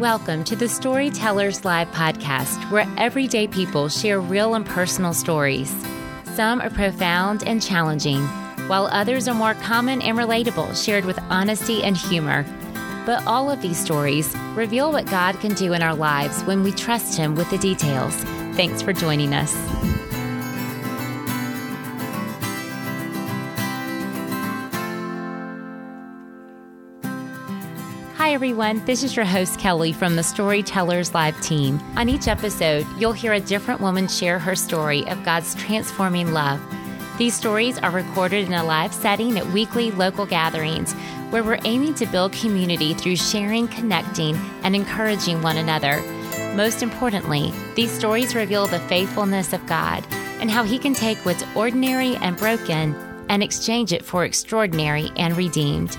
Welcome to the Storytellers Live podcast, where everyday people share real and personal stories. Some are profound and challenging, while others are more common and relatable, shared with honesty and humor. But all of these stories reveal what God can do in our lives when we trust Him with the details. Thanks for joining us. Hi, everyone. This is your host, Kelly, from the Storytellers Live team. On each episode, you'll hear a different woman share her story of God's transforming love. These stories are recorded in a live setting at weekly local gatherings where we're aiming to build community through sharing, connecting, and encouraging one another. Most importantly, these stories reveal the faithfulness of God and how He can take what's ordinary and broken and exchange it for extraordinary and redeemed.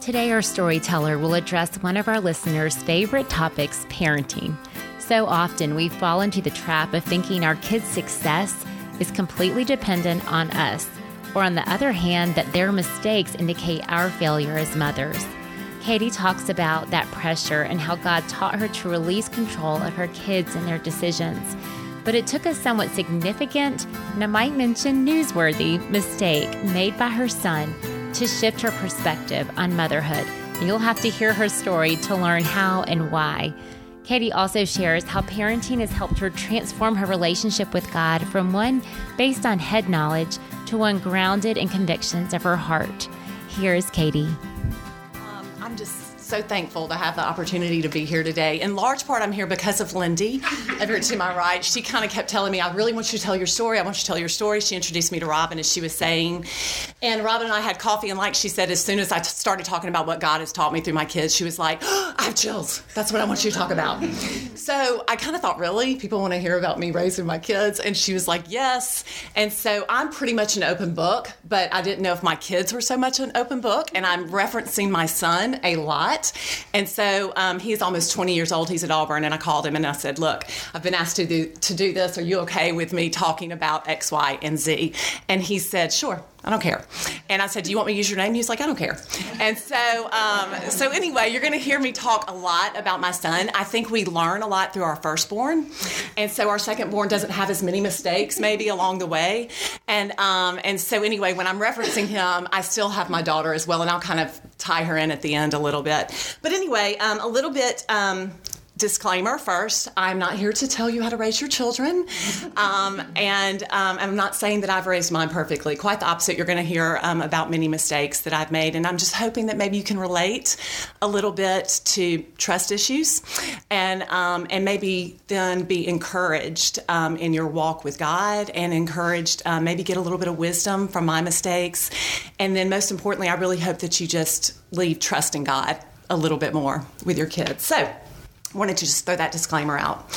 Today, our storyteller will address one of our listeners' favorite topics parenting. So often, we fall into the trap of thinking our kids' success is completely dependent on us, or on the other hand, that their mistakes indicate our failure as mothers. Katie talks about that pressure and how God taught her to release control of her kids and their decisions. But it took a somewhat significant, and I might mention newsworthy, mistake made by her son to shift her perspective on motherhood. You'll have to hear her story to learn how and why. Katie also shares how parenting has helped her transform her relationship with God from one based on head knowledge to one grounded in convictions of her heart. Here's Katie. Um, I'm just so thankful to have the opportunity to be here today. In large part, I'm here because of Lindy over to my right. She kind of kept telling me, I really want you to tell your story. I want you to tell your story. She introduced me to Robin, as she was saying. And Robin and I had coffee, and like she said, as soon as I t- started talking about what God has taught me through my kids, she was like, oh, I have chills. That's what I want you to talk about. so I kind of thought, really? People want to hear about me raising my kids? And she was like, yes. And so I'm pretty much an open book, but I didn't know if my kids were so much an open book. And I'm referencing my son a lot. And so um, he's almost 20 years old. He's at Auburn, and I called him and I said, "Look, I've been asked to do to do this. Are you okay with me talking about X, Y, and Z?" And he said, "Sure." I don't care. And I said, "Do you want me to use your name?" He's like, "I don't care." And so, um, so anyway, you're going to hear me talk a lot about my son. I think we learn a lot through our firstborn, and so our secondborn doesn't have as many mistakes maybe along the way. And um, and so anyway, when I'm referencing him, I still have my daughter as well, and I'll kind of tie her in at the end a little bit. But anyway, um, a little bit um, disclaimer first i'm not here to tell you how to raise your children. Um, and um, i'm not saying that i've raised mine perfectly. Quite the opposite. You're going to hear um, about many mistakes that i've made and i'm just hoping that maybe you can relate a little bit to trust issues and um, and maybe then be encouraged um, in your walk with god and encouraged uh, maybe get a little bit of wisdom from my mistakes. And then most importantly i really hope that you just leave trusting god a little bit more with your kids. So wanted to just throw that disclaimer out.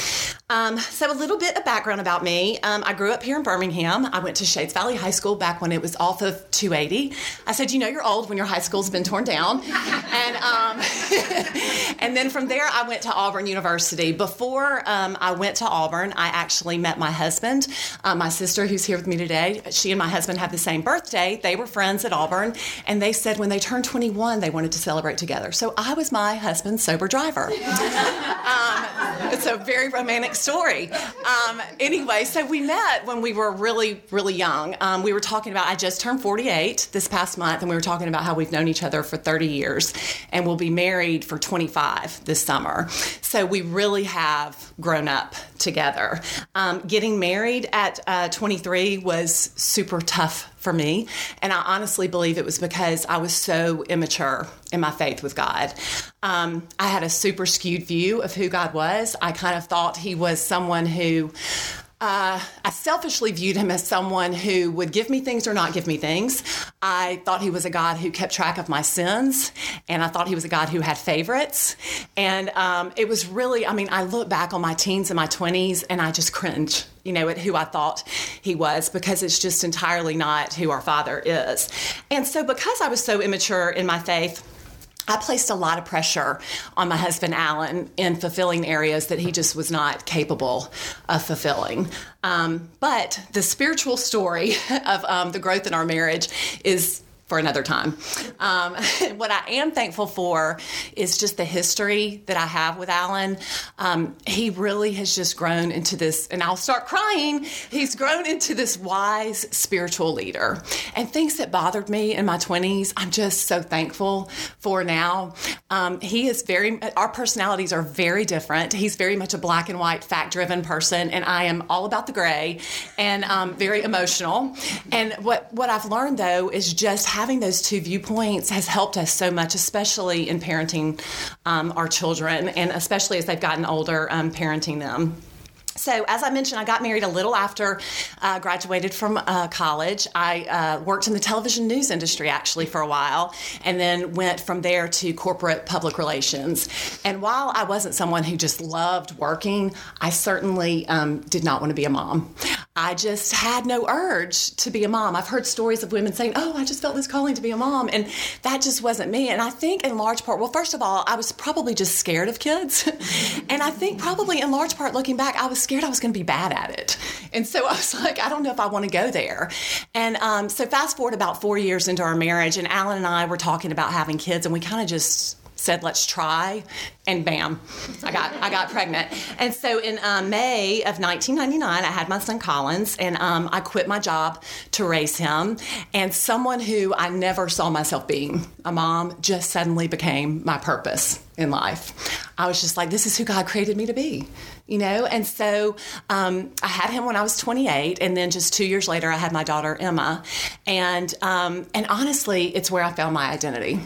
Um, so, a little bit of background about me. Um, I grew up here in Birmingham. I went to Shades Valley High School back when it was off of 280. I said, You know, you're old when your high school's been torn down. and, um, and then from there, I went to Auburn University. Before um, I went to Auburn, I actually met my husband, uh, my sister, who's here with me today. She and my husband have the same birthday. They were friends at Auburn. And they said when they turned 21, they wanted to celebrate together. So, I was my husband's sober driver. Um, it's a very romantic story. Um, anyway, so we met when we were really, really young. Um, we were talking about, I just turned 48 this past month, and we were talking about how we've known each other for 30 years and we'll be married for 25 this summer. So we really have grown up together. Um, getting married at uh, 23 was super tough for me. And I honestly believe it was because I was so immature in my faith with God. Um, I had a super skewed view of who God was. I kind of thought he was someone who uh, I selfishly viewed him as someone who would give me things or not give me things. I thought he was a God who kept track of my sins, and I thought he was a God who had favorites. And um, it was really, I mean, I look back on my teens and my 20s and I just cringe, you know, at who I thought he was because it's just entirely not who our Father is. And so, because I was so immature in my faith, I placed a lot of pressure on my husband Alan in fulfilling areas that he just was not capable of fulfilling. Um, but the spiritual story of um, the growth in our marriage is for another time. Um, what I am thankful for is just the history that I have with Alan. Um, he really has just grown into this, and I'll start crying. He's grown into this wise spiritual leader. And things that bothered me in my 20s, I'm just so thankful for now. Um, he is very, our personalities are very different. He's very much a black and white, fact driven person, and I am all about the gray and um, very emotional. And what, what I've learned though is just how having those two viewpoints has helped us so much, especially in parenting um, our children, and especially as they've gotten older, um, parenting them. So, as I mentioned, I got married a little after I uh, graduated from uh, college. I uh, worked in the television news industry actually for a while, and then went from there to corporate public relations. And while I wasn't someone who just loved working, I certainly um, did not want to be a mom. I just had no urge to be a mom. I've heard stories of women saying, Oh, I just felt this calling to be a mom. And that just wasn't me. And I think, in large part, well, first of all, I was probably just scared of kids. and I think, probably in large part, looking back, I was scared I was going to be bad at it. And so I was like, I don't know if I want to go there. And um, so, fast forward about four years into our marriage, and Alan and I were talking about having kids, and we kind of just said let's try and bam i got i got pregnant. And so in um, may of 1999 i had my son collins and um, i quit my job to raise him and someone who i never saw myself being a mom just suddenly became my purpose in life. I was just like this is who god created me to be you know? And so um, i had him when i was 28 and then just two years later i had my daughter emma. And um, and honestly it's where i found my identity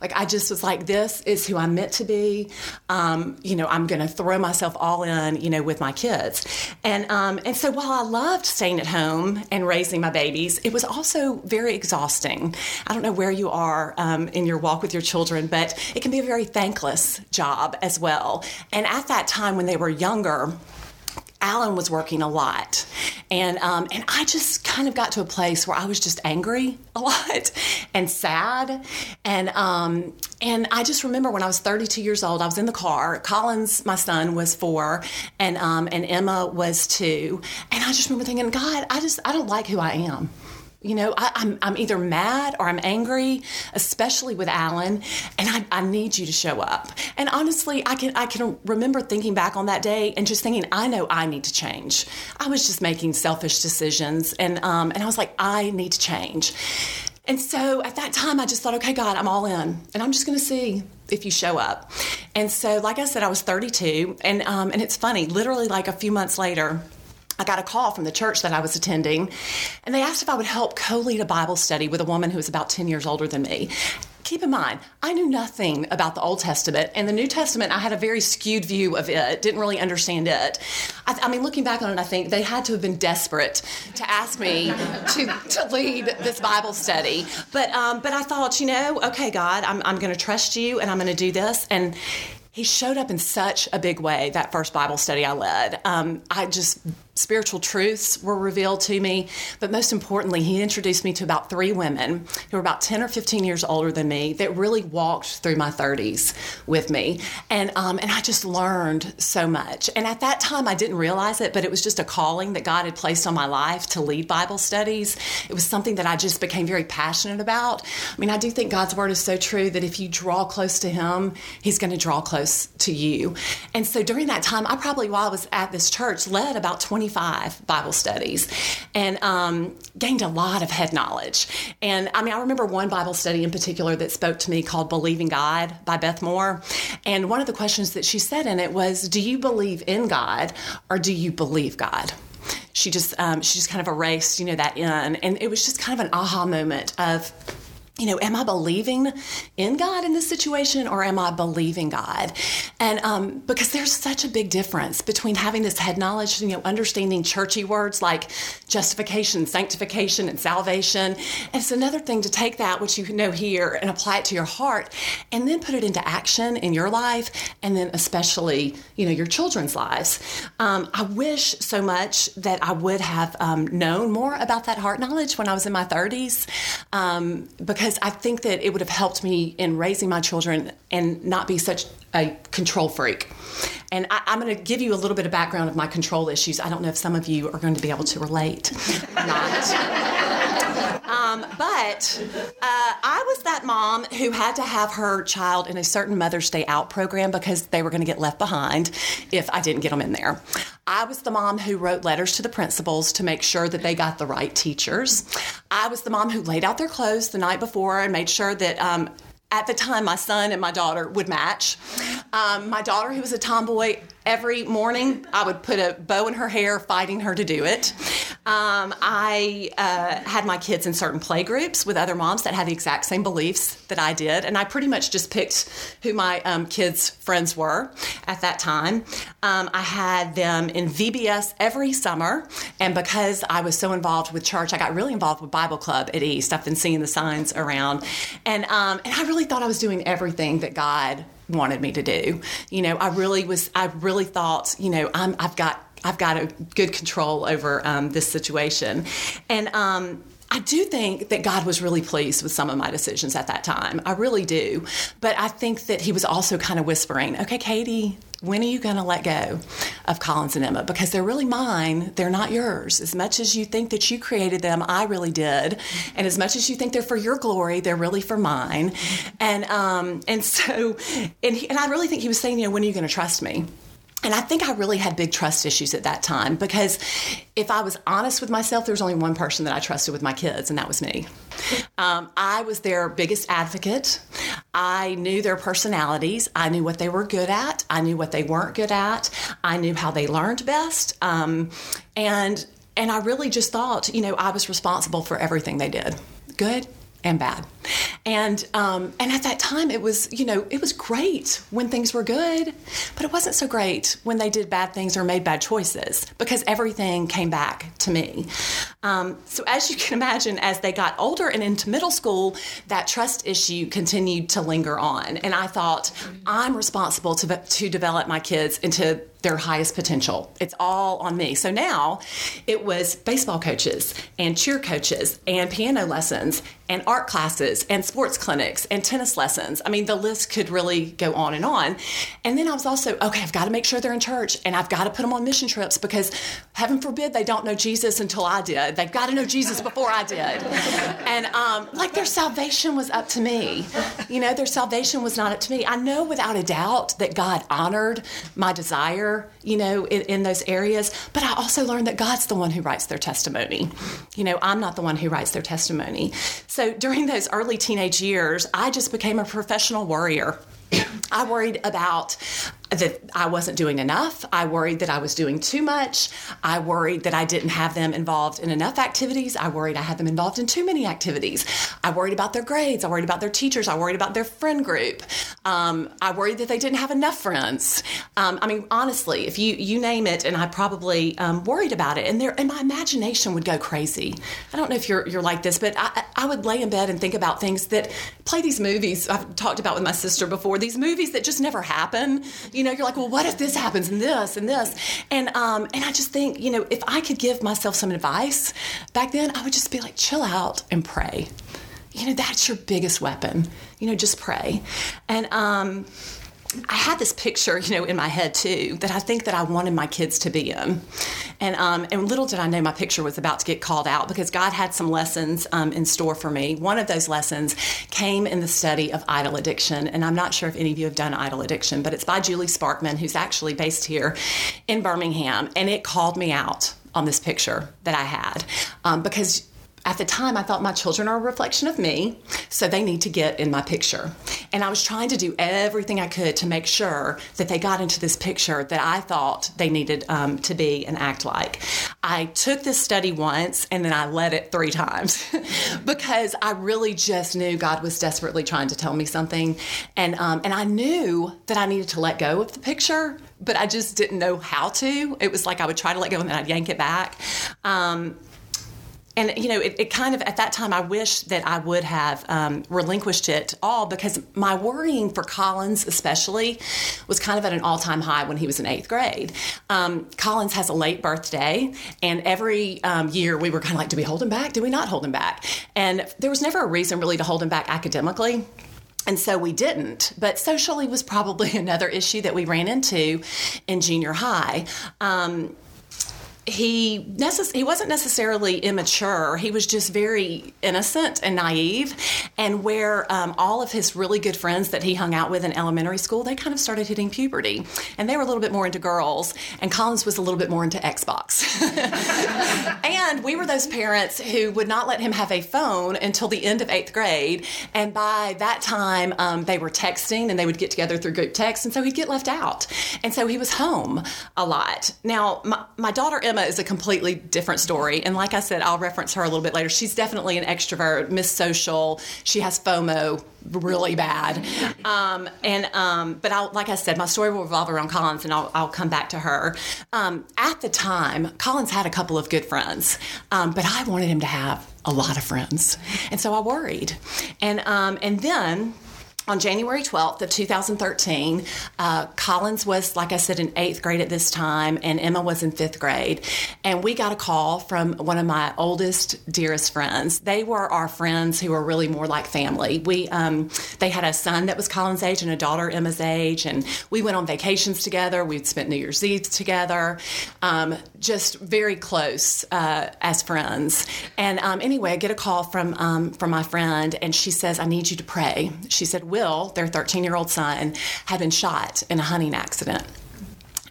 like I just was like, this is who I'm meant to be. Um, you know, I'm going to throw myself all in, you know, with my kids. And um, and so while I loved staying at home and raising my babies, it was also very exhausting. I don't know where you are um, in your walk with your children, but it can be a very thankless job as well. And at that time when they were younger Alan was working a lot, and um, and I just kind of got to a place where I was just angry a lot and sad, and um, and I just remember when I was 32 years old, I was in the car. Collins, my son, was four, and um, and Emma was two, and I just remember thinking, God, I just I don't like who I am. You know, I, am I'm, I'm either mad or I'm angry, especially with Alan, and I, I need you to show up. And honestly, I can I can remember thinking back on that day and just thinking, I know I need to change. I was just making selfish decisions, and um, and I was like, I need to change. And so at that time, I just thought, okay, God, I'm all in, and I'm just going to see if you show up. And so, like I said, I was 32, and um, and it's funny, literally like a few months later. I got a call from the church that I was attending, and they asked if I would help co lead a Bible study with a woman who was about 10 years older than me. Keep in mind, I knew nothing about the Old Testament, and the New Testament, I had a very skewed view of it, didn't really understand it. I, I mean, looking back on it, I think they had to have been desperate to ask me to, to lead this Bible study. But, um, but I thought, you know, okay, God, I'm, I'm going to trust you, and I'm going to do this. And he showed up in such a big way that first Bible study I led. Um, I just spiritual truths were revealed to me, but most importantly, he introduced me to about three women who were about 10 or 15 years older than me that really walked through my 30s with me. And, um, and I just learned so much. And at that time, I didn't realize it, but it was just a calling that God had placed on my life to lead Bible studies. It was something that I just became very passionate about. I mean, I do think God's word is so true that if you draw close to Him, He's going to draw close to you. And so during that time, I probably, while I was at this church, led about 20 25 Bible studies and um, gained a lot of head knowledge. And I mean, I remember one Bible study in particular that spoke to me called Believing God by Beth Moore. And one of the questions that she said in it was, Do you believe in God or do you believe God? She just um, she just kind of erased, you know, that in, and it was just kind of an aha moment of you know, am I believing in God in this situation or am I believing God? And um, because there's such a big difference between having this head knowledge, you know, understanding churchy words like justification, sanctification, and salvation. And it's another thing to take that, which you know here, and apply it to your heart and then put it into action in your life and then especially, you know, your children's lives. Um, I wish so much that I would have um, known more about that heart knowledge when I was in my 30s um, because because I think that it would have helped me in raising my children and not be such a control freak. And I, am going to give you a little bit of background of my control issues. I don't know if some of you are going to be able to relate not. Um, but uh, I was that mom who had to have her child in a certain Mother's Day Out program because they were going to get left behind if I didn't get them in there. I was the mom who wrote letters to the principals to make sure that they got the right teachers. I was the mom who laid out their clothes the night before and made sure that um, at the time my son and my daughter would match. Um, my daughter, who was a tomboy, every morning I would put a bow in her hair, fighting her to do it. Um, I uh, had my kids in certain play groups with other moms that had the exact same beliefs that I did, and I pretty much just picked who my um, kids' friends were at that time. Um, I had them in VBS every summer, and because I was so involved with church, I got really involved with Bible Club at East. I've been seeing the signs around, and um, and I really thought I was doing everything that God wanted me to do. You know, I really was. I really thought, you know, I'm. I've got. I've got a good control over um, this situation, and. Um, I do think that God was really pleased with some of my decisions at that time. I really do. But I think that He was also kind of whispering, okay, Katie, when are you going to let go of Collins and Emma? Because they're really mine, they're not yours. As much as you think that you created them, I really did. And as much as you think they're for your glory, they're really for mine. And, um, and so, and, he, and I really think He was saying, you know, when are you going to trust me? And I think I really had big trust issues at that time because if I was honest with myself, there was only one person that I trusted with my kids, and that was me. Um, I was their biggest advocate. I knew their personalities. I knew what they were good at. I knew what they weren't good at. I knew how they learned best. Um, and and I really just thought, you know, I was responsible for everything they did, good and bad. And um, and at that time, it was you know it was great when things were good, but it wasn't so great when they did bad things or made bad choices because everything came back to me. Um, so as you can imagine, as they got older and into middle school, that trust issue continued to linger on, and I thought I'm responsible to to develop my kids into their highest potential. It's all on me. So now it was baseball coaches and cheer coaches and piano lessons and art classes and sports clinics and tennis lessons. I mean, the list could really go on and on. And then I was also, okay, I've got to make sure they're in church and I've got to put them on mission trips because heaven forbid they don't know Jesus until I did. They've got to know Jesus before I did. And um, like their salvation was up to me. You know, their salvation was not up to me. I know without a doubt that God honored my desire, you know, in, in those areas, but I also learned that God's the one who writes their testimony. You know, I'm not the one who writes their testimony. So during those early teenage years, I just became a professional worrier. I worried about that I wasn't doing enough. I worried that I was doing too much. I worried that I didn't have them involved in enough activities. I worried I had them involved in too many activities. I worried about their grades. I worried about their teachers. I worried about their friend group. Um, I worried that they didn't have enough friends. Um, I mean, honestly, if you you name it, and I probably um, worried about it, and there, and my imagination would go crazy. I don't know if you're you're like this, but I, I would lay in bed and think about things that play these movies I've talked about with my sister before. These movies that just never happen you know, you're like, well, what if this happens and this and this? And um, and I just think, you know, if I could give myself some advice back then, I would just be like, chill out and pray. You know, that's your biggest weapon. You know, just pray. And um, I had this picture, you know, in my head too that I think that I wanted my kids to be in, and um, and little did I know my picture was about to get called out because God had some lessons um, in store for me. One of those lessons came in the study of idol addiction, and I'm not sure if any of you have done idol addiction, but it's by Julie Sparkman, who's actually based here in Birmingham, and it called me out on this picture that I had um, because at the time, I thought my children are a reflection of me, so they need to get in my picture. And I was trying to do everything I could to make sure that they got into this picture that I thought they needed um, to be and act like. I took this study once and then I led it three times because I really just knew God was desperately trying to tell me something. And, um, and I knew that I needed to let go of the picture, but I just didn't know how to. It was like I would try to let go and then I'd yank it back. Um, and you know, it, it, kind of at that time, I wish that I would have um, relinquished it all because my worrying for Collins, especially, was kind of at an all-time high when he was in eighth grade. Um, Collins has a late birthday, and every um, year we were kind of like, "Do we hold him back? Do we not hold him back?" And there was never a reason really to hold him back academically. And so we didn't. But socially was probably another issue that we ran into in junior high. Um, he necess- he wasn't necessarily immature. He was just very innocent and naive. And where um, all of his really good friends that he hung out with in elementary school, they kind of started hitting puberty, and they were a little bit more into girls. And Collins was a little bit more into Xbox. and we were those parents who would not let him have a phone until the end of eighth grade. And by that time, um, they were texting, and they would get together through group text, and so he'd get left out. And so he was home a lot. Now, my, my daughter Emma Emma is a completely different story. And like I said, I'll reference her a little bit later. She's definitely an extrovert, Miss Social. She has FOMO really bad. Um, and um, but I'll, like I said, my story will revolve around Collins, and I'll, I'll come back to her. Um, at the time, Collins had a couple of good friends, um, but I wanted him to have a lot of friends, and so I worried. And um, and then on January 12th of 2013, uh, Collins was, like I said, in eighth grade at this time, and Emma was in fifth grade. And we got a call from one of my oldest, dearest friends. They were our friends who were really more like family. We um, they had a son that was Collins' age and a daughter Emma's age, and we went on vacations together. We'd spent New Year's Eve together, um, just very close uh, as friends. And um, anyway, I get a call from um, from my friend, and she says, "I need you to pray." She said Will, their 13 year old son, had been shot in a hunting accident.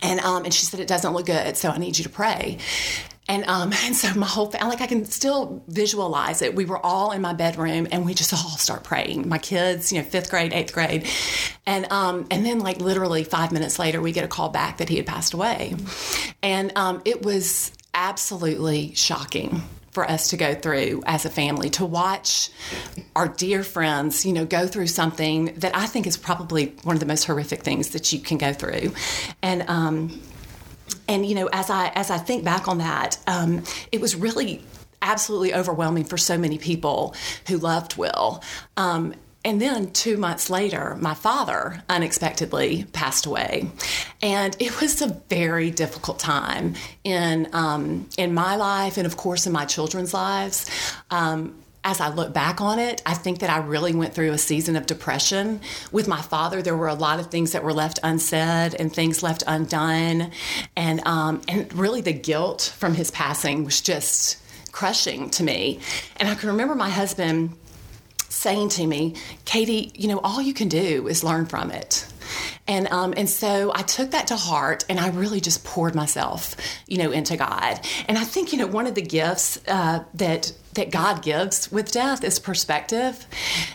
And, um, and she said, It doesn't look good, so I need you to pray. And um, and so my whole family, like I can still visualize it. We were all in my bedroom and we just all start praying. My kids, you know, fifth grade, eighth grade, and um, and then like literally five minutes later, we get a call back that he had passed away, and um, it was absolutely shocking for us to go through as a family to watch our dear friends, you know, go through something that I think is probably one of the most horrific things that you can go through, and um, and you know, as I as I think back on that, um, it was really absolutely overwhelming for so many people who loved Will. Um, and then two months later, my father unexpectedly passed away, and it was a very difficult time in um, in my life, and of course in my children's lives. Um, as I look back on it, I think that I really went through a season of depression. With my father, there were a lot of things that were left unsaid and things left undone, and um, and really the guilt from his passing was just crushing to me. And I can remember my husband saying to me, Katie, you know, all you can do is learn from it. And um, and so I took that to heart, and I really just poured myself, you know, into God. And I think you know one of the gifts uh, that that God gives with death is perspective,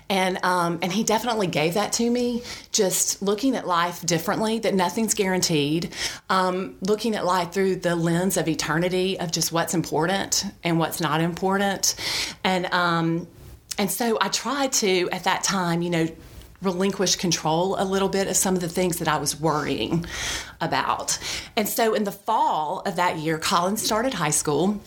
and um, and He definitely gave that to me. Just looking at life differently, that nothing's guaranteed. Um, looking at life through the lens of eternity, of just what's important and what's not important, and um, and so I tried to, at that time, you know, relinquish control a little bit of some of the things that I was worrying about. And so in the fall of that year, Collins started high school.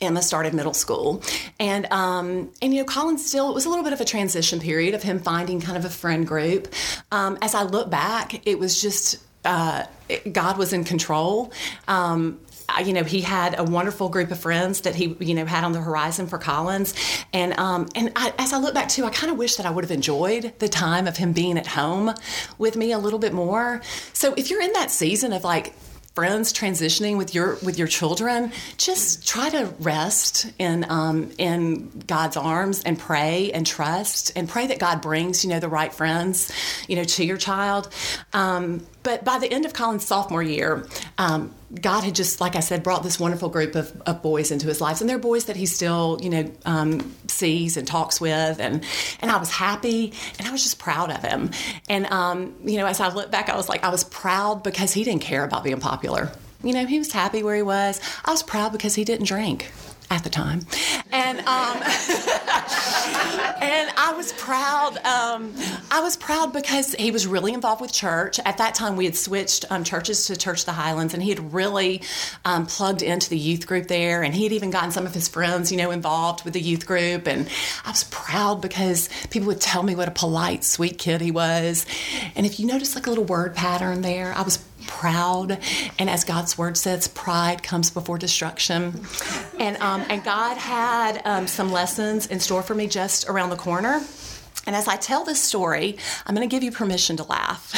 Emma started middle school, and um, and you know, Collins still it was a little bit of a transition period of him finding kind of a friend group. Um, as I look back, it was just uh, God was in control. Um, you know, he had a wonderful group of friends that he, you know, had on the horizon for Collins. And um, and I, as I look back too, I kind of wish that I would have enjoyed the time of him being at home with me a little bit more. So if you're in that season of like friends transitioning with your with your children, just try to rest in um, in God's arms and pray and trust and pray that God brings you know the right friends you know to your child. Um, but by the end of Collins' sophomore year, um, God had just, like I said, brought this wonderful group of, of boys into his lives, and they're boys that he still, you know, um, sees and talks with, and and I was happy, and I was just proud of him, and um, you know, as I look back, I was like, I was proud because he didn't care about being popular. You know, he was happy where he was. I was proud because he didn't drink at the time, and um, and I was proud. Um, I was proud because he was really involved with church. At that time, we had switched um, churches to Church the Highlands, and he had really um, plugged into the youth group there. And he had even gotten some of his friends, you know, involved with the youth group. And I was proud because people would tell me what a polite, sweet kid he was. And if you notice, like a little word pattern there, I was proud. And as God's word says, pride comes before destruction. And um, and God had um, some lessons in store for me just around the corner. And as I tell this story, I'm going to give you permission to laugh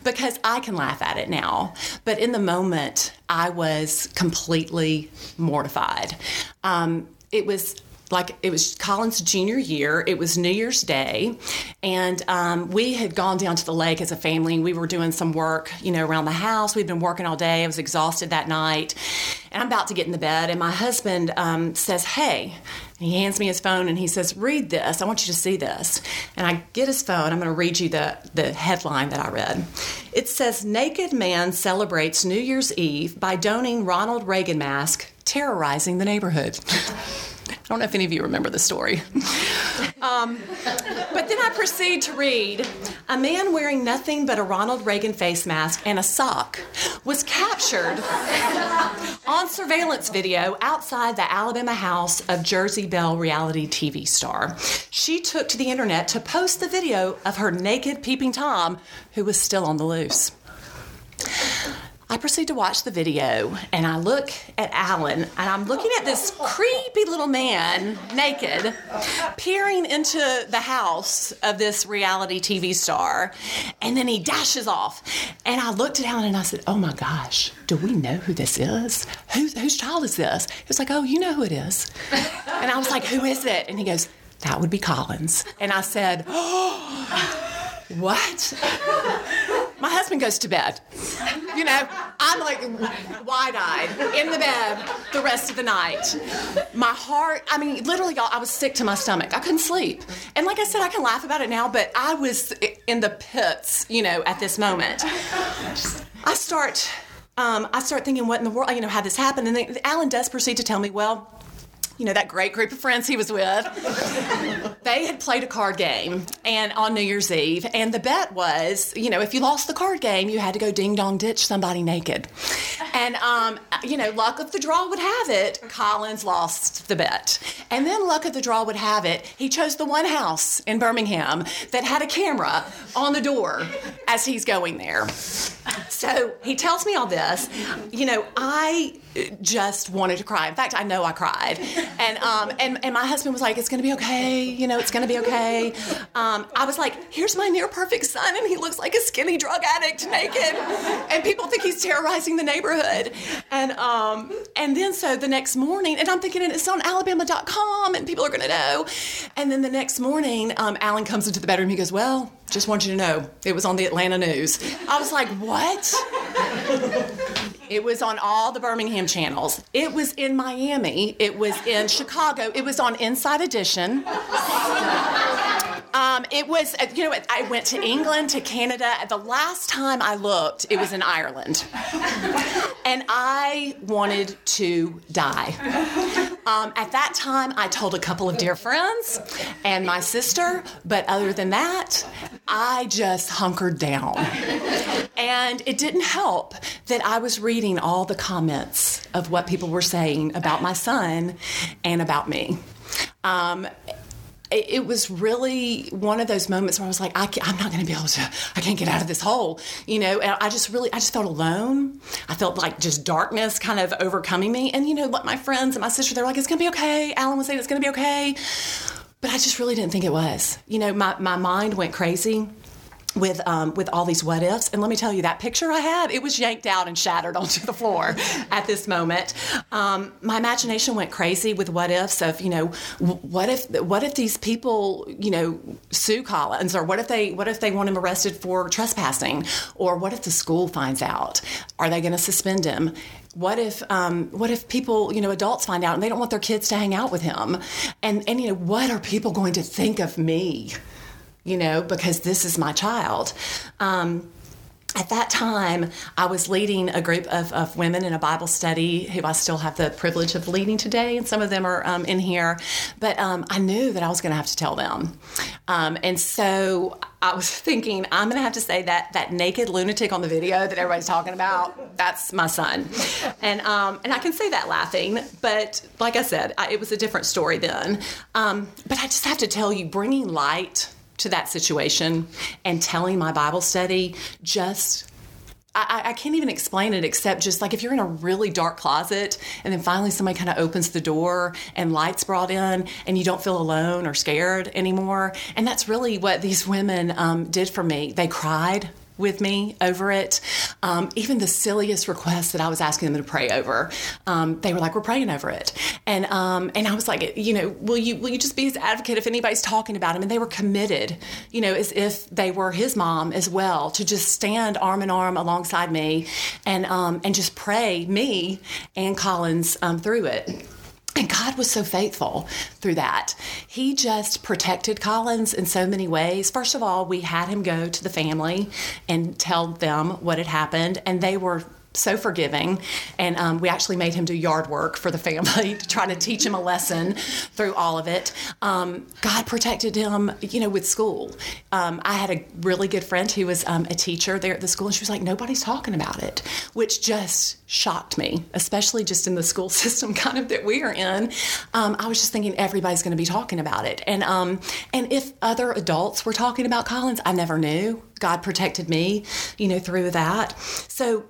because I can laugh at it now. But in the moment, I was completely mortified. Um, it was like it was Collins' junior year. It was New Year's Day, and um, we had gone down to the lake as a family, and we were doing some work, you know, around the house. We'd been working all day. I was exhausted that night, and I'm about to get in the bed, and my husband um, says, "Hey." And he hands me his phone and he says, "Read this. I want you to see this." And I get his phone. I'm going to read you the the headline that I read. It says, "Naked man celebrates New Year's Eve by donning Ronald Reagan mask, terrorizing the neighborhood." I don't know if any of you remember the story. Um, but then I proceed to read A man wearing nothing but a Ronald Reagan face mask and a sock was captured on surveillance video outside the Alabama house of Jersey Belle reality TV star. She took to the internet to post the video of her naked peeping Tom, who was still on the loose. I proceed to watch the video and I look at Alan and I'm looking at this creepy little man naked peering into the house of this reality TV star and then he dashes off. And I looked at Alan and I said oh my gosh do we know who this is? Whose, whose child is this? He was like oh you know who it is. And I was like who is it? And he goes that would be Collins. and I said oh, what my husband goes to bed. You know, I'm like wide eyed in the bed the rest of the night. My heart, I mean, literally, y'all, I was sick to my stomach. I couldn't sleep. And like I said, I can laugh about it now, but I was in the pits, you know, at this moment. I start. Um, I start thinking, what in the world, you know, how this happened. And then Alan does proceed to tell me, well, you know, that great group of friends he was with, they had played a card game and on New Year's Eve. And the bet was, you know, if you lost the card game, you had to go ding dong ditch somebody naked. And, um, you know, luck of the draw would have it, Collins lost the bet. And then luck of the draw would have it, he chose the one house in Birmingham that had a camera on the door as he's going there. So he tells me all this. You know, I just wanted to cry. In fact, I know I cried. And um, and and my husband was like, "It's to be okay. You know, it's to be okay." Um, I was like, "Here's my near perfect son, and he looks like a skinny drug addict, naked, and people think he's terrorizing the neighborhood." And um, and then so the next morning, and I'm thinking it's on Alabama.com, and people are to know. And then the next morning, um, Alan comes into the bedroom. He goes, "Well." Just want you to know, it was on the Atlanta news. I was like, what? It was on all the Birmingham channels. It was in Miami. It was in Chicago. It was on Inside Edition. Um, it was, uh, you know, I went to England, to Canada. The last time I looked, it was in Ireland. And I wanted to die. Um, at that time, I told a couple of dear friends and my sister, but other than that, I just hunkered down. And it didn't help that I was reading all the comments of what people were saying about my son and about me. Um, it was really one of those moments where I was like, I am not going to be able to, I can't get out of this hole, you know. And I just really, I just felt alone. I felt like just darkness kind of overcoming me. And you know, like my friends and my sister, they're like, it's going to be okay. Alan was saying it's going to be okay, but I just really didn't think it was. You know, my my mind went crazy with um, with all these what ifs. And let me tell you, that picture I had, it was yanked out and shattered onto the floor at this moment. Um, my imagination went crazy with what ifs of you know, what if what if these people you know sue Collins, or what if they what if they want him arrested for trespassing, or what if the school finds out? Are they going to suspend him? What if um, what if people you know adults find out and they don't want their kids to hang out with him? And and you know what are people going to think of me? you know, because this is my child. Um, at that time, I was leading a group of, of, women in a Bible study who I still have the privilege of leading today, and some of them are um, in here. But um, I knew that I was going to have to tell them. Um, and so I was thinking, I'm going to have to say that that naked lunatic on the video that everybody's talking about, that's my son. And, um, and I can say that laughing, but like I said, I, it was a different story then. Um, but I just have to tell you, bringing light to that situation and telling my Bible study just I, I, can't even explain it except just like if you're in a really dark closet and then finally somebody kind of opens the door and lights brought in and you don't feel alone or scared anymore. And that's really what these women um, did for me. They cried with me over it. Um, even the silliest requests that I was asking them to pray over, um, they were like, "We're praying over it," and um, and I was like, you know, will you will you just be his advocate if anybody's talking about him? And they were committed, you know, as if they were his mom as well, to just stand arm in arm alongside me, and um, and just pray me and Collins um, through it. And God was so faithful through that. He just protected Collins in so many ways. First of all, we had him go to the family and tell them what had happened, and they were so forgiving. And um, we actually made him do yard work for the family to try to teach him a lesson through all of it. Um, God protected him, you know, with school. Um, I had a really good friend who was um, a teacher there at the school, and she was like, nobody's talking about it, which just shocked me, especially just in the school system kind of that we are in. Um, I was just thinking everybody's going to be talking about it. And, um, and if other adults were talking about Collins, I never knew. God protected me, you know, through that. So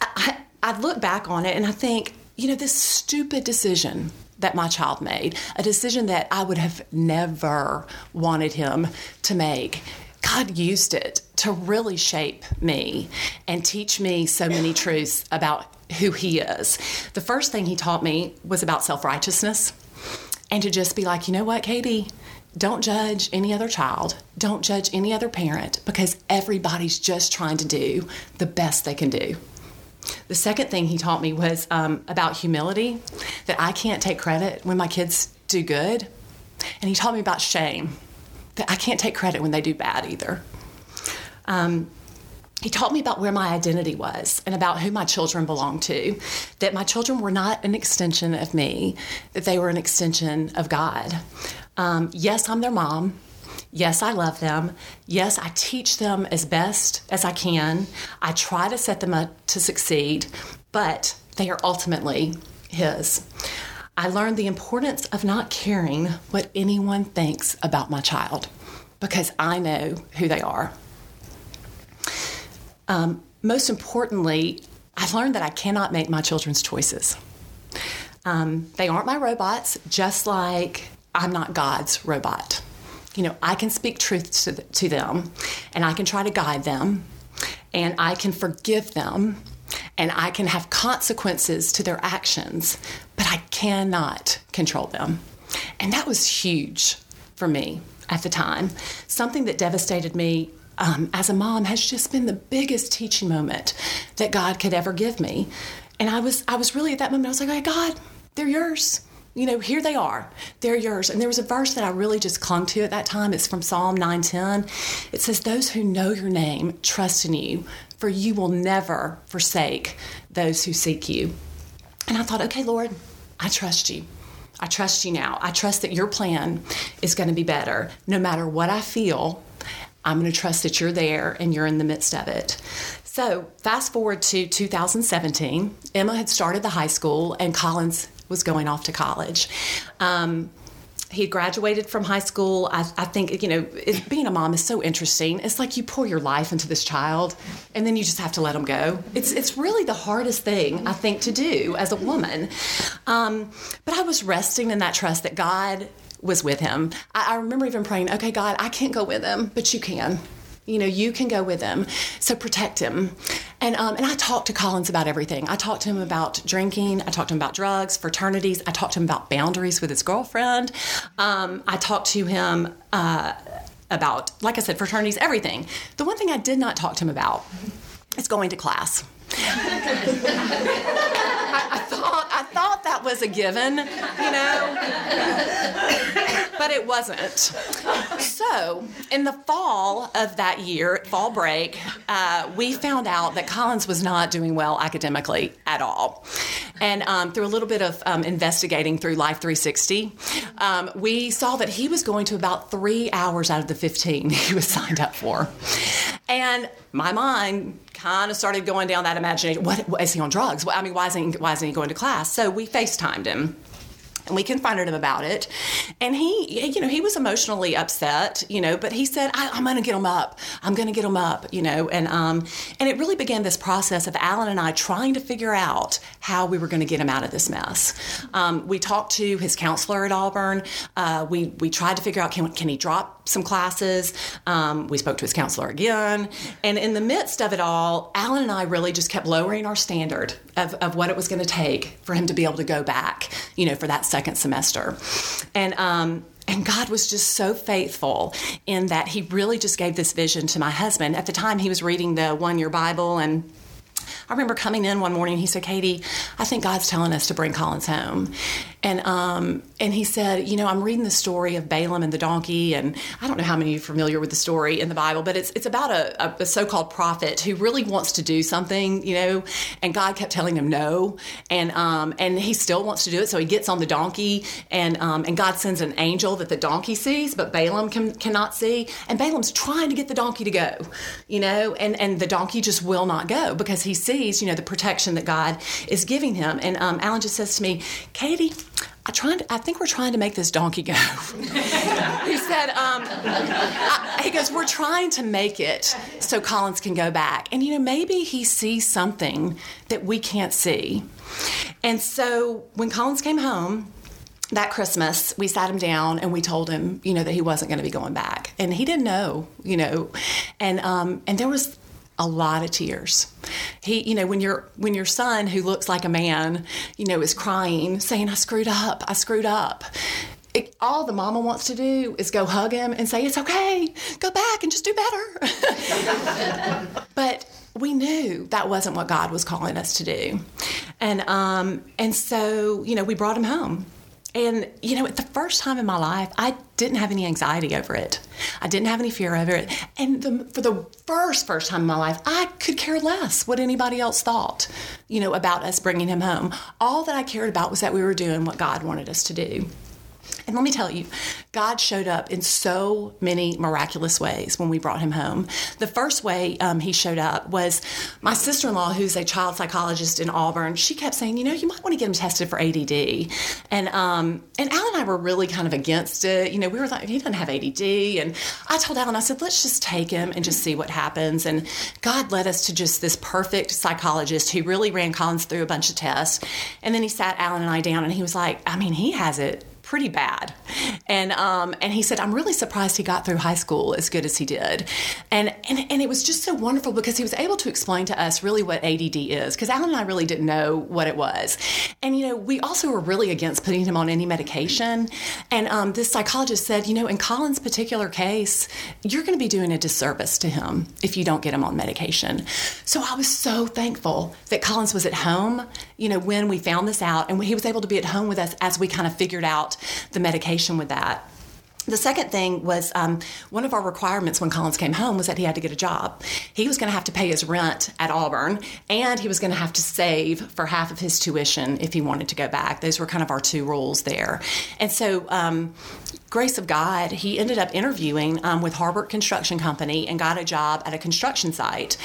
I, I look back on it and I think, you know, this stupid decision that my child made, a decision that I would have never wanted him to make. God used it to really shape me and teach me so many truths about who He is. The first thing He taught me was about self righteousness and to just be like, you know what, Katie? Don't judge any other child. Don't judge any other parent because everybody's just trying to do the best they can do. The second thing he taught me was um, about humility, that I can't take credit when my kids do good. And he taught me about shame, that I can't take credit when they do bad either. Um, he taught me about where my identity was and about who my children belonged to, that my children were not an extension of me, that they were an extension of God. Um, yes, I'm their mom. Yes, I love them. Yes, I teach them as best as I can. I try to set them up to succeed, but they are ultimately His. I learned the importance of not caring what anyone thinks about my child because I know who they are. Um, most importantly, I learned that I cannot make my children's choices. Um, they aren't my robots, just like I'm not God's robot you know, I can speak truth to, to them and I can try to guide them and I can forgive them and I can have consequences to their actions, but I cannot control them. And that was huge for me at the time. Something that devastated me um, as a mom has just been the biggest teaching moment that God could ever give me. And I was, I was really at that moment, I was like, hey, God, they're yours you know, here they are. They're yours. And there was a verse that I really just clung to at that time. It's from Psalm 910. It says, Those who know your name trust in you, for you will never forsake those who seek you. And I thought, okay, Lord, I trust you. I trust you now. I trust that your plan is going to be better. No matter what I feel, I'm going to trust that you're there and you're in the midst of it. So, fast forward to 2017, Emma had started the high school and Collins was going off to college. Um, he graduated from high school. I, I think, you know, it, being a mom is so interesting. It's like you pour your life into this child and then you just have to let them go. It's, it's really the hardest thing, I think, to do as a woman. Um, but I was resting in that trust that God was with him. I, I remember even praying, okay, God, I can't go with him, but you can. You know, you can go with him. So protect him. And, um, and I talked to Collins about everything. I talked to him about drinking. I talked to him about drugs, fraternities. I talked to him about boundaries with his girlfriend. Um, I talked to him uh, about, like I said, fraternities, everything. The one thing I did not talk to him about is going to class. I, I, thought I thought that was a given, you know, but it wasn't. So, in the fall of that year, fall break, uh, we found out that Collins was not doing well academically at all. And um, through a little bit of um, investigating through Life 360, um, we saw that he was going to about three hours out of the 15 he was signed up for. And my mind kind of started going down that imagination. What, what is he on drugs? I mean, why isn't he, why isn't he going to class? So we FaceTimed him. and we confronted him about it and he you know he was emotionally upset you know but he said I, am going to get him up i'm going to get him up you know and um and it really began this process of alan and i trying to figure out how we were going to get him out of this mess um, we talked to his counselor at auburn uh, we we tried to figure out can, can he drop some classes um, we spoke to his counselor again and in the midst of it all alan and i really just kept lowering our standard of, of what it was going to take for him to be able to go back you know for that second semester. And um, and God was just so faithful in that He really just gave this vision to my husband. At the time, he was reading the one year Bible and I remember coming in one morning. He said, "Katie, I think God's telling us to bring Collins home." And um, and he said, "You know, I'm reading the story of Balaam and the donkey, and I don't know how many of you are familiar with the story in the Bible, but it's it's about a, a so-called prophet who really wants to do something, you know, and God kept telling him no, and um, and he still wants to do it, so he gets on the donkey, and um, and God sends an angel that the donkey sees, but Balaam can, cannot see, and Balaam's trying to get the donkey to go, you know, and and the donkey just will not go because he sees." you know, the protection that God is giving him. And um, Alan just says to me, Katie, I, to, I think we're trying to make this donkey go. he said, um, I, he goes, we're trying to make it so Collins can go back. And, you know, maybe he sees something that we can't see. And so when Collins came home, that Christmas, we sat him down and we told him, you know, that he wasn't going to be going back, and he didn't know, you know, and um, and there was a lot of tears. He, you know, when your when your son who looks like a man, you know, is crying, saying, "I screwed up, I screwed up." It, all the mama wants to do is go hug him and say, "It's okay, go back and just do better." but we knew that wasn't what God was calling us to do, and um, and so you know, we brought him home and, you know, the first time in my life, I didn't have any anxiety over it. I didn't have any fear over it. And the, for the first, first time in my life, I could care less what anybody else thought, you know, about us bringing him home. All that I cared about was that we were doing what God wanted us to do. And let me tell you, God showed up in so many miraculous ways when we brought him home. The first way um, he showed up was my sister in law, who's a child psychologist in Auburn. She kept saying, you know, you might want to get him tested for ADD. And um, and Alan and I were really kind of against it. You know, we were like, he doesn't have ADD. And I told Alan, I said, let's just take him and just see what happens. And God led us to just this perfect psychologist who really ran Collins through a bunch of tests. And then he sat Alan and I down and he was like, I mean, he has it pretty bad. And um, and he said, I'm really surprised he got through high school as good as he did. And and, and it was just so wonderful because he was able to explain to us really what ADD is, because Alan and I really didn't know what it was. And you know, we also were really against putting him on any medication. And um, this psychologist said, you know, in Collins' particular case, you're going to be doing a disservice to him if you don't get him on medication. So I was so thankful that Collins was at home, you know, when we found this out, and he was able to be at home with us as we kind of figured out the medication with that. The second thing was um, one of our requirements when Collins came home was that he had to get a job. He was going to have to pay his rent at Auburn, and he was going to have to save for half of his tuition if he wanted to go back. Those were kind of our two rules there. And so, um, grace of God, he ended up interviewing um, with Harbert Construction Company and got a job at a construction site.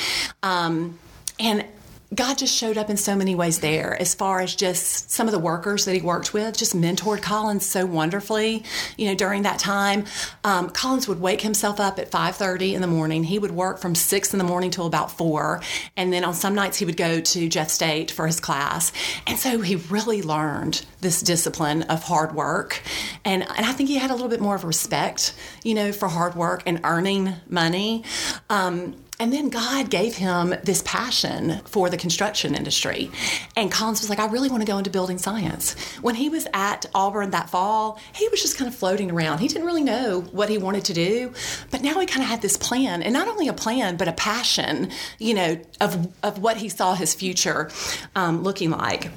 Um, and God just showed up in so many ways there, as far as just some of the workers that he worked with, just mentored Collins so wonderfully, you know, during that time. Um, Collins would wake himself up at 5.30 in the morning. He would work from 6 in the morning till about 4. And then on some nights he would go to Jeff State for his class. And so he really learned this discipline of hard work. And, and I think he had a little bit more of respect, you know, for hard work and earning money. Um, and then God gave him this passion for the construction industry. And Collins was like, I really want to go into building science. When he was at Auburn that fall, he was just kind of floating around. He didn't really know what he wanted to do, but now he kind of had this plan, and not only a plan, but a passion, you know, of, of what he saw his future um, looking like.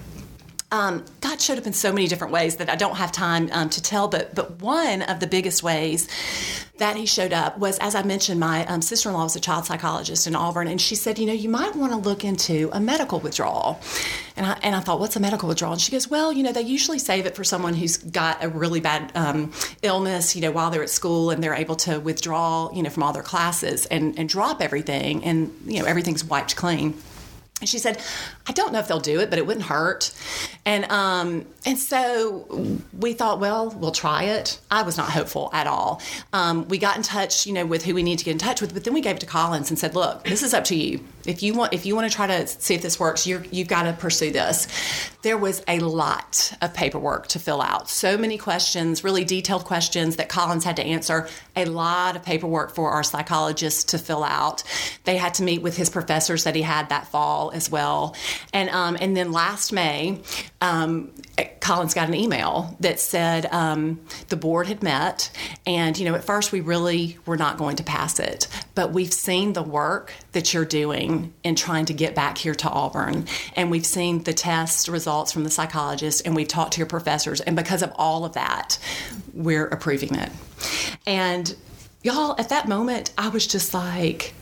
Um, God showed up in so many different ways that I don't have time um, to tell, but but one of the biggest ways that he showed up was, as I mentioned, my um, sister in law was a child psychologist in Auburn, and she said, you know, you might want to look into a medical withdrawal. And I, and I thought, what's a medical withdrawal? And she goes, well, you know, they usually save it for someone who's got a really bad um, illness, you know, while they're at school and they're able to withdraw, you know, from all their classes and, and drop everything, and, you know, everything's wiped clean. And she said, I don't know if they'll do it, but it wouldn't hurt. And um, and so we thought, well, we'll try it. I was not hopeful at all. Um, we got in touch, you know, with who we need to get in touch with, but then we gave it to Collins and said, look, this is up to you. If you want, if you want to try to see if this works, you're, you've got to pursue this. There was a lot of paperwork to fill out, so many questions, really detailed questions that Collins had to answer. A lot of paperwork for our psychologist to fill out. They had to meet with his professors that he had that fall as well, and um, and then last May. Um, Collins got an email that said um, the board had met, and you know, at first we really were not going to pass it, but we've seen the work that you're doing in trying to get back here to Auburn, and we've seen the test results from the psychologist, and we've talked to your professors, and because of all of that, we're approving it. And y'all, at that moment, I was just like,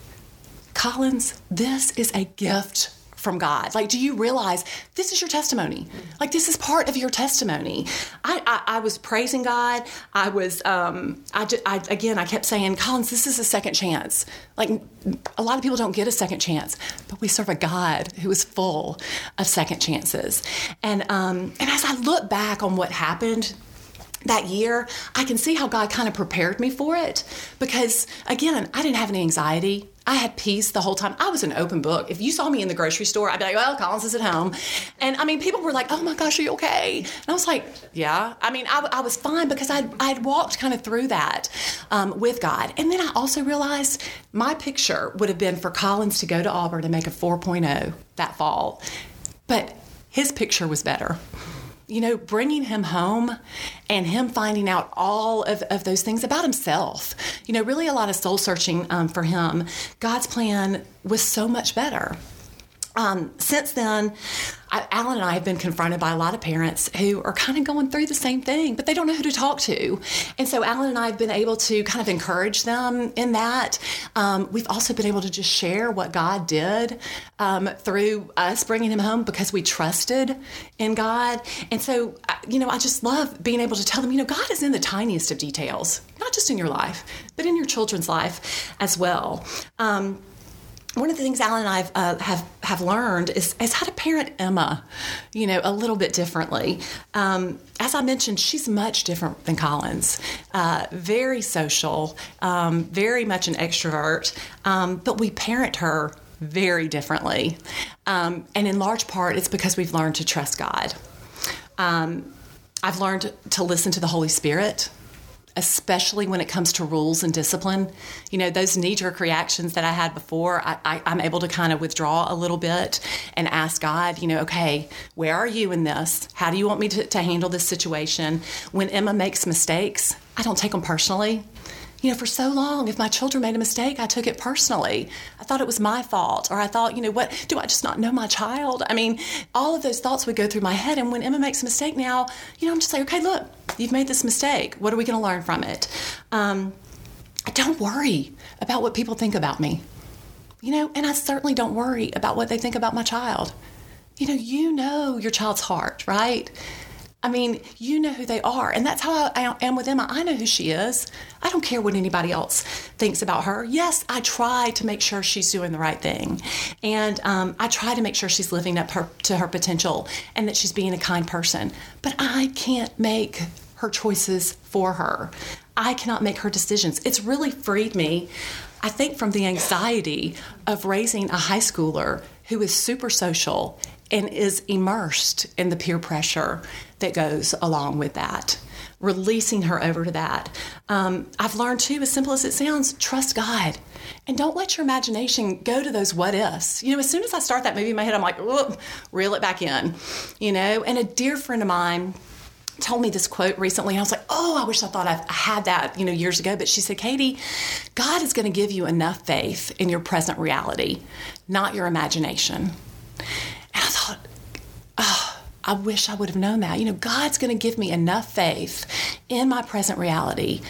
Collins, this is a gift from God. Like, do you realize this is your testimony? Like, this is part of your testimony. I, I, I was praising God. I was, um, I, just, I, again, I kept saying, Collins, this is a second chance. Like, a lot of people don't get a second chance, but we serve a God who is full of second chances. And, um, and as I look back on what happened that year, I can see how God kind of prepared me for it because, again, I didn't have any anxiety. I had peace the whole time. I was an open book. If you saw me in the grocery store, I'd be like, well, Collins is at home. And I mean, people were like, oh my gosh, are you okay? And I was like, yeah. I mean, I, I was fine because I'd, I'd walked kind of through that um, with God. And then I also realized my picture would have been for Collins to go to Auburn and make a 4.0 that fall. But his picture was better you know, bringing him home and him finding out all of, of those things about himself, you know, really a lot of soul searching um, for him. God's plan was so much better. Um, since then, I, Alan and I have been confronted by a lot of parents who are kind of going through the same thing, but they don't know who to talk to. And so Alan and I have been able to kind of encourage them in that. Um, we've also been able to just share what God did um, through us bringing him home because we trusted in God. And so, you know, I just love being able to tell them, you know, God is in the tiniest of details, not just in your life, but in your children's life as well. Um, one of the things Alan and I uh, have have learned is, is how to parent Emma, you know, a little bit differently. Um, as I mentioned, she's much different than Collins. Uh, very social, um, very much an extrovert, um, but we parent her very differently, um, and in large part, it's because we've learned to trust God. Um, I've learned to listen to the Holy Spirit especially when it comes to rules and discipline. You know, those knee jerk reactions that I had before, I, am able to kind of withdraw a little bit and ask God, you know, okay, where are you in this? How do you want me to, to handle this situation? When Emma makes mistakes, I don't take them personally you know, for so long, if my children made a mistake, I took it personally. I thought it was my fault, or I thought, you know, what do I just not know my child? I mean, all of those thoughts would go through my head. And when Emma makes a mistake now, you know, I'm just like, okay, look, you've made this mistake. What are we going to learn from it? Um, don't worry about what people think about me, you know, and I certainly don't worry about what they think about my child. You know, you know your child's heart, right? I mean, you know who they are. And that's how I am with Emma. I know who she is. I don't care what anybody else thinks about her. Yes, I try to make sure she's doing the right thing. And um, I try to make sure she's living up her, to her potential and that she's being a kind person. But I can't make her choices for her. I cannot make her decisions. It's really freed me, I think, from the anxiety of raising a high schooler who is super social and is immersed in the peer pressure that goes along with that. Releasing her over to that. Um, I've learned too, as simple as it sounds, trust God. And don't let your imagination go to those what ifs. You know, as soon as I start that movie in my head, I'm like, reel it back in. You know, and a dear friend of mine told me this quote recently and I was like, "Oh, I wish I thought I had that, you know, years ago." But she said, "Katie, God is going to give you enough faith in your present reality, not your imagination." And I thought, oh, I wish I would have known that. You know, God's going to give me enough faith in my present reality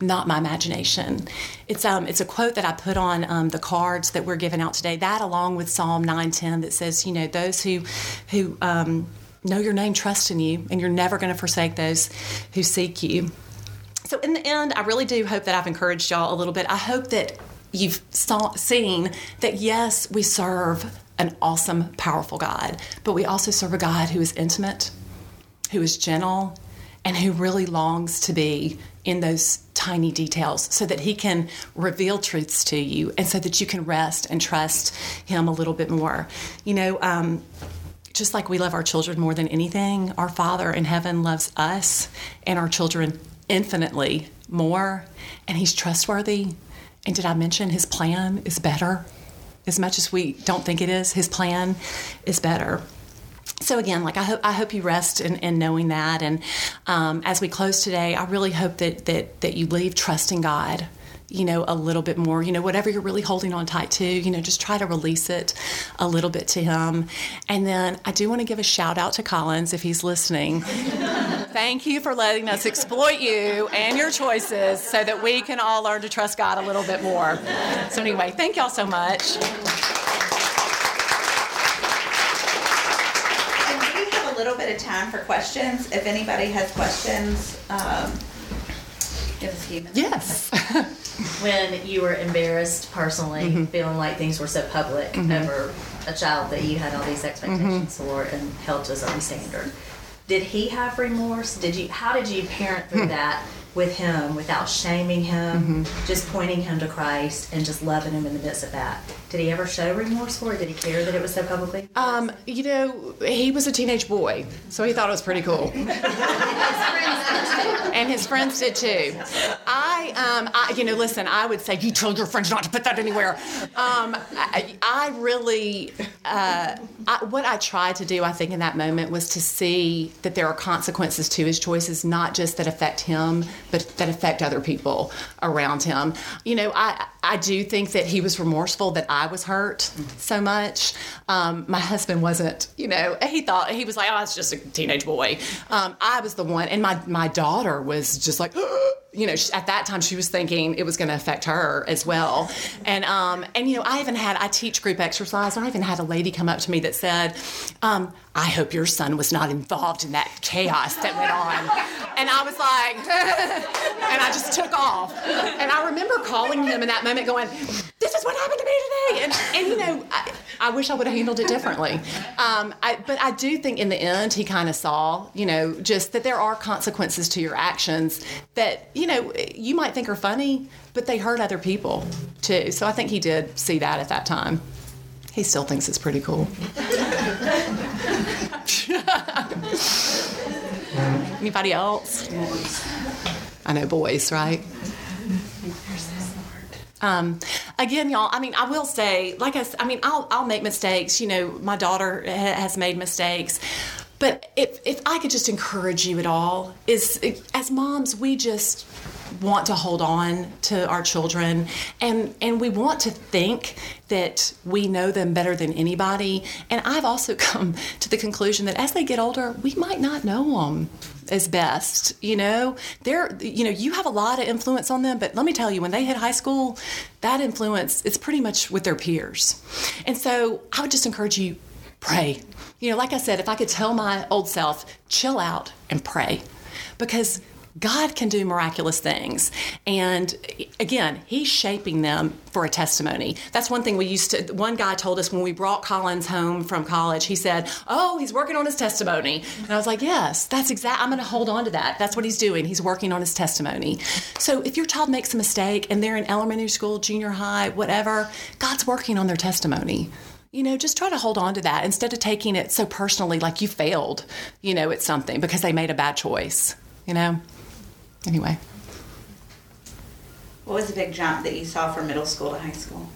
not my imagination. It's um it's a quote that I put on um, the cards that we're giving out today. That along with Psalm nine ten that says, you know, those who who um, know your name trust in you, and you're never going to forsake those who seek you. So in the end, I really do hope that I've encouraged y'all a little bit. I hope that you've saw, seen that yes, we serve an awesome, powerful God, but we also serve a God who is intimate, who is gentle, and who really longs to be in those tiny details so that he can reveal truths to you and so that you can rest and trust him a little bit more. You know, um, just like we love our children more than anything, our Father in heaven loves us and our children infinitely more, and he's trustworthy. And did I mention his plan is better? As much as we don't think it is, his plan is better. So again, like I hope I hope you rest in, in knowing that, and um, as we close today, I really hope that that that you leave trusting God you know, a little bit more. You know, whatever you're really holding on tight to, you know, just try to release it a little bit to him. And then I do want to give a shout out to Collins if he's listening. Thank you for letting us exploit you and your choices so that we can all learn to trust God a little bit more. So, anyway, thank y'all so much. And we have a little bit of time for questions. If anybody has questions, um, give us a few minutes. Yes. when you were embarrassed personally, mm-hmm. feeling like things were so public mm-hmm. over a child that you had all these expectations mm-hmm. for and held to a certain standard, did he have remorse? Did you? How did you parent through hmm. that? with him without shaming him, mm-hmm. just pointing him to Christ and just loving him in the midst of that. Did he ever show remorse for it? Did he care that it was so publicly? Um, you know, he was a teenage boy, so he thought it was pretty cool. and his friends did too. I, um, I, you know, listen, I would say, you told your friends not to put that anywhere. Um, I, I, really, uh, I, what I tried to do, I think, in that moment was to see that there are consequences to his choices, not just that affect him, but that affect other people around him. You know, I I do think that he was remorseful that I was hurt so much. Um, my husband wasn't. You know, he thought he was like, oh, it's just a teenage boy. Um, I was the one, and my my daughter was just like. you know, at that time she was thinking it was going to affect her as well. And um, and you know, I even had I teach group exercise, and I even had a lady come up to me that said, um, "I hope your son was not involved in that chaos that went on." And I was like, and I just took off. And I remember calling him in that moment, going, "This is what happened to me today." And and you know, I, I wish I would have handled it differently. Um, I, but I do think in the end he kind of saw, you know, just that there are consequences to your actions that. You you know, you might think are funny, but they hurt other people too. So I think he did see that at that time. He still thinks it's pretty cool. Anybody else? I know boys, right? Um, again, y'all. I mean, I will say, like I, I mean, I'll I'll make mistakes. You know, my daughter has made mistakes, but if, if I could just encourage you at all, is as moms, we just want to hold on to our children. And and we want to think that we know them better than anybody. And I've also come to the conclusion that as they get older we might not know them as best you know? They're you know you have a lot of influence on them but let me tell you when they hit high school that influence it's pretty much with their peers. And so I would just encourage you pray. You know, like I said, if I could tell my old self, chill out and pray because God can do miraculous things. And again, He's shaping them for a testimony. That's one thing we used to, one guy told us when we brought Collins home from college, he said, Oh, he's working on his testimony. And I was like, Yes, that's exact. I'm going to hold on to that. That's what he's doing. He's working on his testimony. So if your child makes a mistake and they're in elementary school, junior high, whatever, God's working on their testimony you know, just try to hold on to that instead of taking it so personally, like you failed, you know, at something because they made a bad choice, you know? Anyway. What was the big jump that you saw from middle school to high school?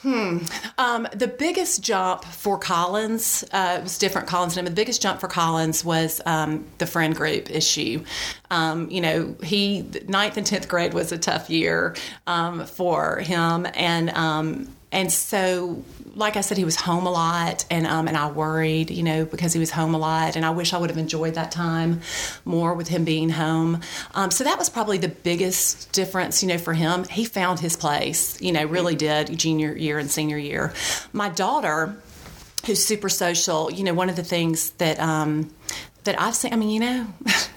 Hmm. Um, the biggest jump for Collins uh, was different. Collins and the biggest jump for Collins was um, the friend group issue. Um, you know, he ninth and tenth grade was a tough year um, for him, and um, and so like I said, he was home a lot, and um, and I worried, you know, because he was home a lot, and I wish I would have enjoyed that time more with him being home. Um, so that was probably the biggest difference, you know, for him. He found his place, you know, really did junior year and senior year. My daughter, who's super social, you know, one of the things that um, that I've seen, I mean, you know.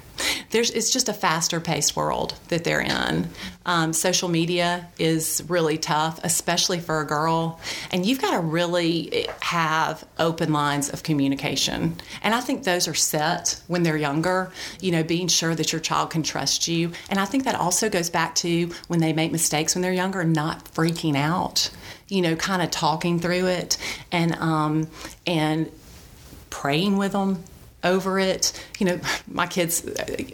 there's it's just a faster paced world that they're in. Um, social media is really tough, especially for a girl, and you've got to really have open lines of communication. And I think those are set when they're younger. You know, being sure that your child can trust you, and I think that also goes back to when they make mistakes when they're younger, not freaking out. You know, kind of talking through it, and um, and praying with them over it. You know, my kids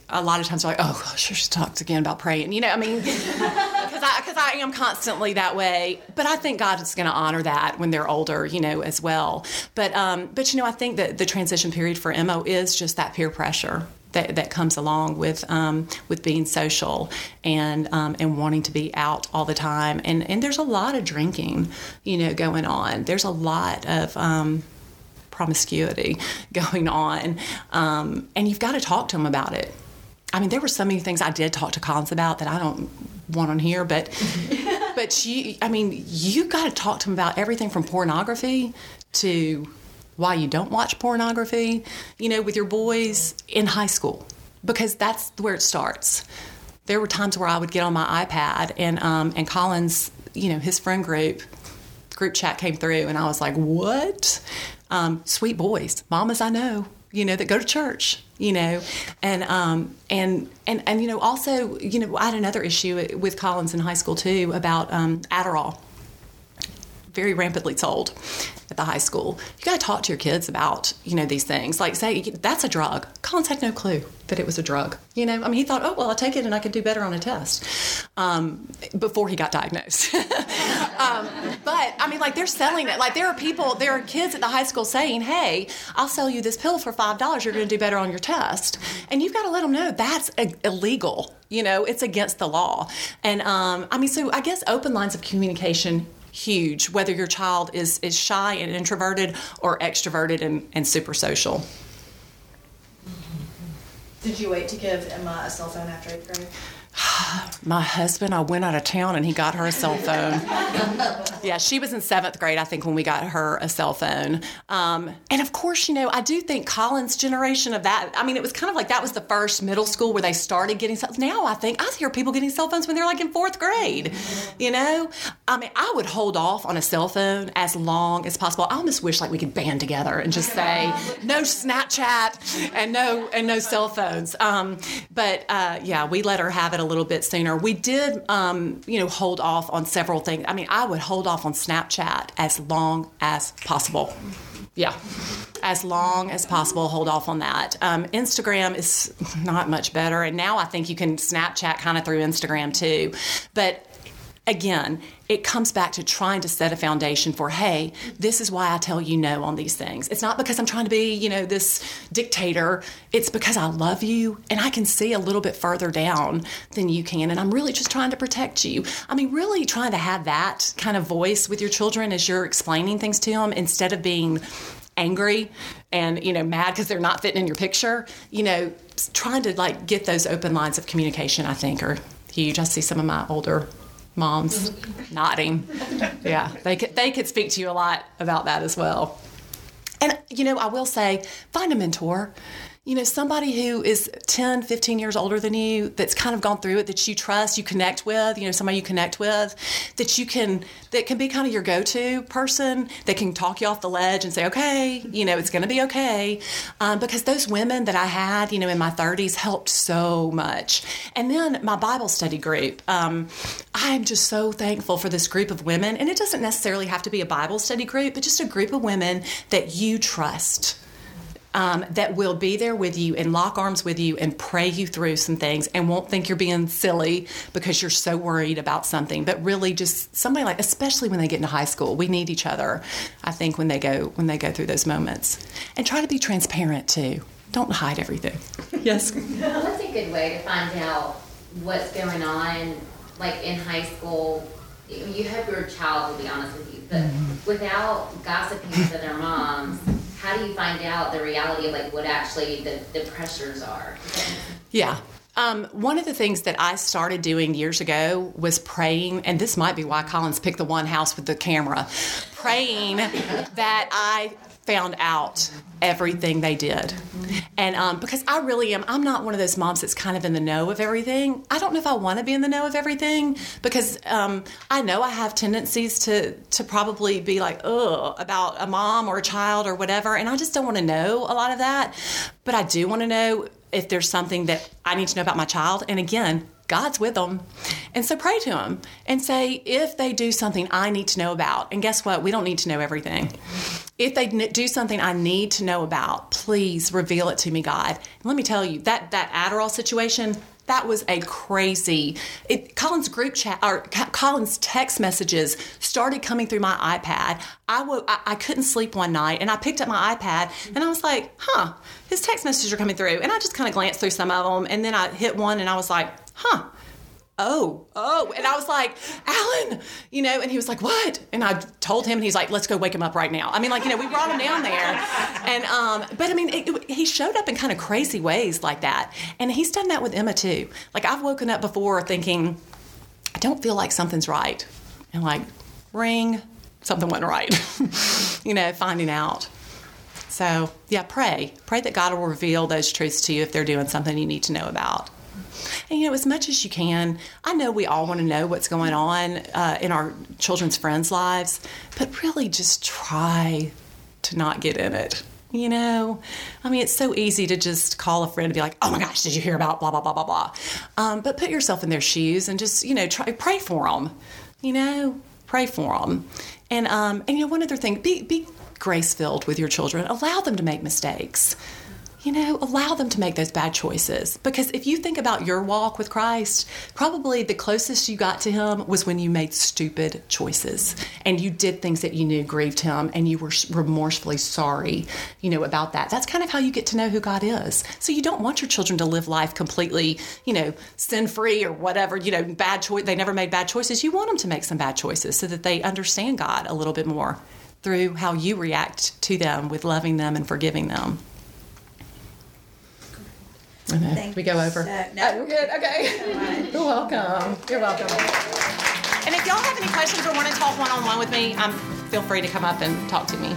a lot of times are like, "Oh gosh, she talked again about praying." You know, I mean, because I because I am constantly that way. But I think God is going to honor that when they're older, you know, as well. But um, but you know, I think that the transition period for Mo is just that peer pressure. That, that comes along with um, with being social and um, and wanting to be out all the time and and there's a lot of drinking you know going on there's a lot of um, promiscuity going on. Um, and you've got to talk to them about it. I mean, there were so many things I did talk to Collins about that I don't want on here, but but you, I mean, you got to talk to him about everything from pornography to why you don't watch pornography, you know, with your boys in high school, because that's where it starts. There were times where I would get on my iPad and um, and Collins, you know, his friend group group chat came through, and I was like, what? Um, sweet boys, mamas I know, you know, that go to church, you know, and um, and and and you know, also, you know, I had another issue with Collins in high school too about um, Adderall, very rampantly sold at the high school. You got to talk to your kids about you know these things. Like say that's a drug. Collins had no clue that it was a drug. You know, I mean, he thought, oh well, I'll take it and I can do better on a test um, before he got diagnosed. um, but I mean, like they're selling it. Like there are people, there are kids at the high school saying, hey, I'll sell you this pill for five dollars. You're going to do better on your test, and you've got to let them know that's illegal. You know, it's against the law. And um, I mean, so I guess open lines of communication huge, whether your child is, is shy and introverted or extroverted and, and super social. Did you wait to give Emma a cell phone after eighth grade? my husband, I went out of town and he got her a cell phone. yeah, she was in seventh grade, I think, when we got her a cell phone. Um, and of course, you know, I do think Collins' generation of that, I mean, it was kind of like that was the first middle school where they started getting cell Now I think I hear people getting cell phones when they're like in fourth grade, you know? I mean, I would hold off on a cell phone as long as possible. I almost wish like we could band together and just say no Snapchat and no and no cell phones. Um, but uh, yeah, we let her have it a little bit sooner. We did, um, you know, hold off on several things. I mean, I would hold off on Snapchat as long as possible. Yeah, as long as possible, hold off on that. Um, Instagram is not much better, and now I think you can Snapchat kind of through Instagram too. But again, it comes back to trying to set a foundation for, hey, this is why I tell you no on these things. It's not because I'm trying to be, you know, this dictator. It's because I love you and I can see a little bit further down than you can. And I'm really just trying to protect you. I mean, really trying to have that kind of voice with your children as you're explaining things to them instead of being angry and you know mad because they're not fitting in your picture you know trying to like get those open lines of communication i think are huge i see some of my older moms nodding. Yeah, they could they could speak to you a lot about that as well. And you know, I will say, find a mentor you know, somebody who is 10, 15 years older than you, that's kind of gone through it, that you trust, you connect with, you know, somebody you connect with, that you can, that can be kind of your go to person, that can talk you off the ledge and say, okay, you know, it's going to be okay. Um, because those women that I had, you know, in my 30s helped so much. And then my Bible study group, um, I'm just so thankful for this group of women. And it doesn't necessarily have to be a Bible study group, but just a group of women that you trust um, that will be there with you and lock arms with you and pray you through some things and won't think you're being silly because you're so worried about something, but really just somebody like, especially when they get into high school, we need each other. I think when they go when they go through those moments, and try to be transparent too. Don't hide everything. yes. Well, that's a good way to find out what's going on, like in high school. You hope your child will be honest with you, but mm-hmm. without gossiping to their moms how do you find out the reality of like what actually the, the pressures are? Yeah. Um, one of the things that I started doing years ago was praying, and this might be why Collins picked the one house with the camera, praying that I found out everything they did. And um, because I really am, I'm not one of those moms that's kind of in the know of everything. I don't know if I want to be in the know of everything because um, I know I have tendencies to to probably be like, ugh, about a mom or a child or whatever, and I just don't want to know a lot of that. But I do want to know if there's something that I need to know about my child. And again, God's with them. And so pray to Him and say, if they do something I need to know about, and guess what? We don't need to know everything. If they do something I need to know about, please reveal it to me, God. And let me tell you, that, that Adderall situation, that was a crazy. It, Collins' group chat or Collins' text messages started coming through my iPad. I I, couldn't sleep one night, and I picked up my iPad, and I was like, "Huh, his text messages are coming through." And I just kind of glanced through some of them, and then I hit one, and I was like, huh, oh, oh. And I was like, Alan, you know, and he was like, what? And I told him, and he's like, let's go wake him up right now. I mean, like, you know, we brought him down there. And, um, but I mean, it, it, he showed up in kind of crazy ways like that. And he's done that with Emma too. Like, I've woken up before thinking, I don't feel like something's right. And like, ring, something went right. you know, finding out. So, yeah, pray. Pray that God will reveal those truths to you if they're doing something you need to know about. And you know, as much as you can, I know we all want to know what's going on uh, in our children's friends' lives, but really just try to not get in it. You know, I mean, it's so easy to just call a friend and be like, "Oh my gosh, did you hear about blah blah blah blah blah?" Um, but put yourself in their shoes and just you know try pray for them. You know, pray for them. And um, and you know, one other thing, be be grace filled with your children. Allow them to make mistakes you know, allow them to make those bad choices. Because if you think about your walk with Christ, probably the closest you got to Him was when you made stupid choices and you did things that you knew grieved Him and you were remorsefully sorry, you know, about that. That's kind of how you get to know who God is. So you don't want your children to live life completely, you know, sin free or whatever, you know, bad choice. They never made bad choices. You want them to make some bad choices so that they understand God a little bit more through how you react to them with loving them and forgiving them. Okay. Thank we go over. So, no. Oh, good. Okay. You're welcome. You're welcome. And if y'all have any questions or want to talk one on one with me, um, feel free to come up and talk to me.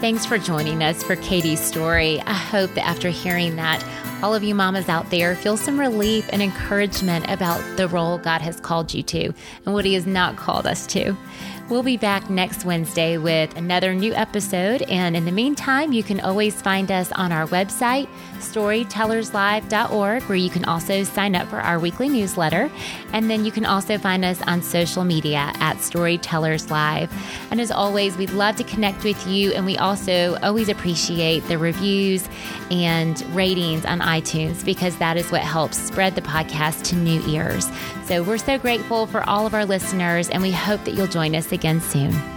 Thanks for joining us for Katie's story. I hope that after hearing that, all of you mamas out there feel some relief and encouragement about the role God has called you to and what He has not called us to. We'll be back next Wednesday with another new episode. And in the meantime, you can always find us on our website, storytellerslive.org, where you can also sign up for our weekly newsletter. And then you can also find us on social media at Storytellers Live. And as always, we'd love to connect with you. And we also always appreciate the reviews and ratings on iTunes because that is what helps spread the podcast to new ears. So we're so grateful for all of our listeners, and we hope that you'll join us again soon.